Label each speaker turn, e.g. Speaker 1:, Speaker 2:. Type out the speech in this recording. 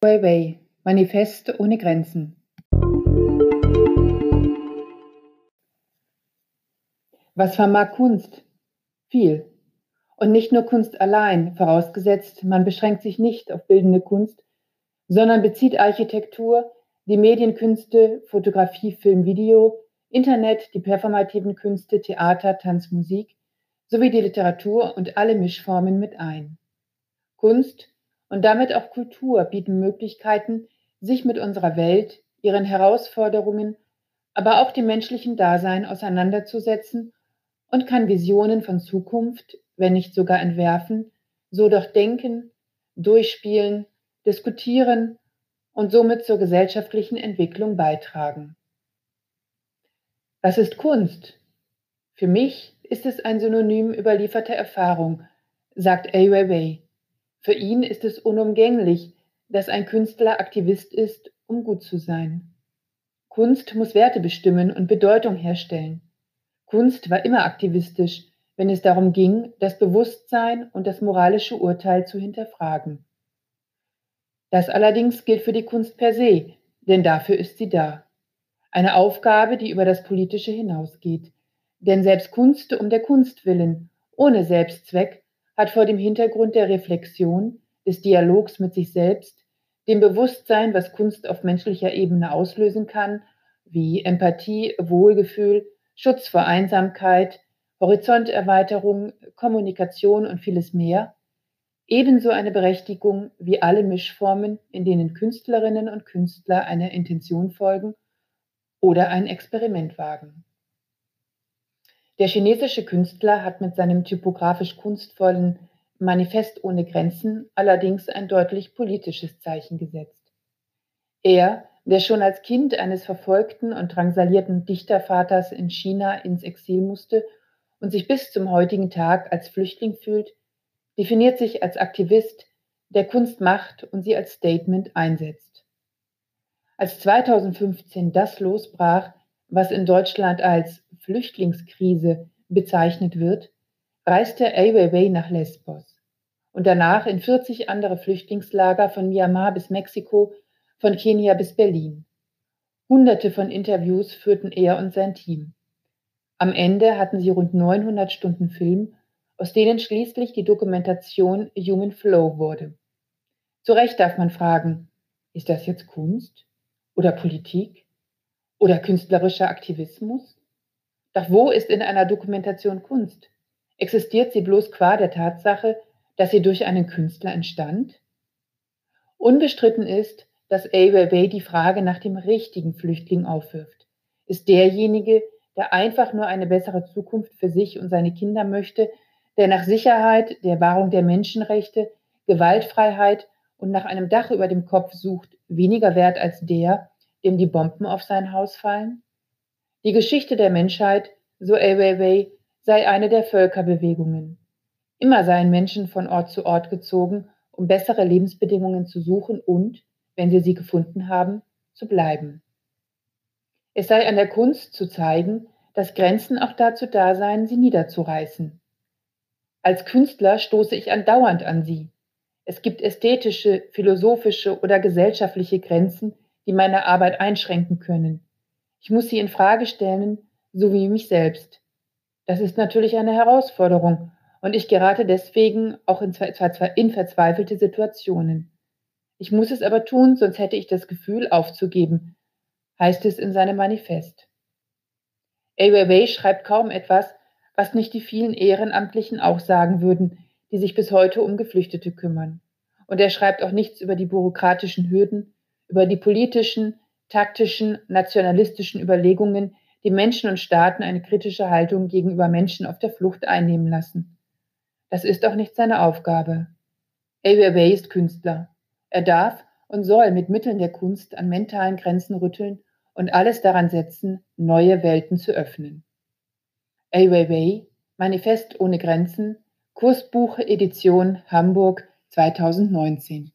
Speaker 1: Weiwei Manifest ohne Grenzen Was vermag Kunst? Viel. Und nicht nur Kunst allein, vorausgesetzt, man beschränkt sich nicht auf bildende Kunst, sondern bezieht Architektur, die Medienkünste, Fotografie, Film, Video, Internet, die performativen Künste, Theater, Tanz, Musik sowie die Literatur und alle Mischformen mit ein. Kunst und damit auch Kultur bieten Möglichkeiten, sich mit unserer Welt, ihren Herausforderungen, aber auch dem menschlichen Dasein auseinanderzusetzen und kann Visionen von Zukunft, wenn nicht sogar entwerfen, so doch denken, durchspielen, diskutieren und somit zur gesellschaftlichen Entwicklung beitragen. Was ist Kunst? Für mich ist es ein Synonym überlieferter Erfahrung, sagt Ai Weiwei. Für ihn ist es unumgänglich, dass ein Künstler Aktivist ist, um gut zu sein. Kunst muss Werte bestimmen und Bedeutung herstellen. Kunst war immer aktivistisch, wenn es darum ging, das Bewusstsein und das moralische Urteil zu hinterfragen. Das allerdings gilt für die Kunst per se, denn dafür ist sie da. Eine Aufgabe, die über das Politische hinausgeht. Denn selbst Kunst um der Kunst willen, ohne Selbstzweck, hat vor dem Hintergrund der Reflexion, des Dialogs mit sich selbst, dem Bewusstsein, was Kunst auf menschlicher Ebene auslösen kann, wie Empathie, Wohlgefühl, Schutz vor Einsamkeit, Horizonterweiterung, Kommunikation und vieles mehr, ebenso eine Berechtigung wie alle Mischformen, in denen Künstlerinnen und Künstler einer Intention folgen oder ein Experiment wagen. Der chinesische Künstler hat mit seinem typografisch kunstvollen Manifest ohne Grenzen allerdings ein deutlich politisches Zeichen gesetzt. Er, der schon als Kind eines verfolgten und drangsalierten Dichtervaters in China ins Exil musste und sich bis zum heutigen Tag als Flüchtling fühlt, definiert sich als Aktivist, der Kunst macht und sie als Statement einsetzt. Als 2015 das losbrach, was in Deutschland als Flüchtlingskrise bezeichnet wird, reiste Ai Weiwei nach Lesbos und danach in 40 andere Flüchtlingslager von Myanmar bis Mexiko, von Kenia bis Berlin. Hunderte von Interviews führten er und sein Team. Am Ende hatten sie rund 900 Stunden Film, aus denen schließlich die Dokumentation Human Flow wurde. Zu Recht darf man fragen, ist das jetzt Kunst oder Politik oder künstlerischer Aktivismus? Doch wo ist in einer Dokumentation Kunst? Existiert sie bloß qua der Tatsache, dass sie durch einen Künstler entstand? Unbestritten ist, dass Ai Weiwei die Frage nach dem richtigen Flüchtling aufwirft. Ist derjenige, der einfach nur eine bessere Zukunft für sich und seine Kinder möchte, der nach Sicherheit, der Wahrung der Menschenrechte, Gewaltfreiheit und nach einem Dach über dem Kopf sucht, weniger wert als der, dem die Bomben auf sein Haus fallen? Die Geschichte der Menschheit, so Ai Weiwei, sei eine der Völkerbewegungen. Immer seien Menschen von Ort zu Ort gezogen, um bessere Lebensbedingungen zu suchen und, wenn sie sie gefunden haben, zu bleiben. Es sei an der Kunst zu zeigen, dass Grenzen auch dazu da seien, sie niederzureißen. Als Künstler stoße ich andauernd an sie. Es gibt ästhetische, philosophische oder gesellschaftliche Grenzen, die meine Arbeit einschränken können. Ich muss sie in Frage stellen, so wie mich selbst. Das ist natürlich eine Herausforderung und ich gerate deswegen auch in, in verzweifelte Situationen. Ich muss es aber tun, sonst hätte ich das Gefühl aufzugeben, heißt es in seinem Manifest. Ai Weiwei schreibt kaum etwas, was nicht die vielen Ehrenamtlichen auch sagen würden, die sich bis heute um Geflüchtete kümmern. Und er schreibt auch nichts über die bürokratischen Hürden, über die politischen, taktischen, nationalistischen Überlegungen, die Menschen und Staaten eine kritische Haltung gegenüber Menschen auf der Flucht einnehmen lassen. Das ist auch nicht seine Aufgabe. Ai Weiwei ist Künstler. Er darf und soll mit Mitteln der Kunst an mentalen Grenzen rütteln und alles daran setzen, neue Welten zu öffnen. Ai Weiwei, Manifest ohne Grenzen, Kursbuch Edition Hamburg 2019.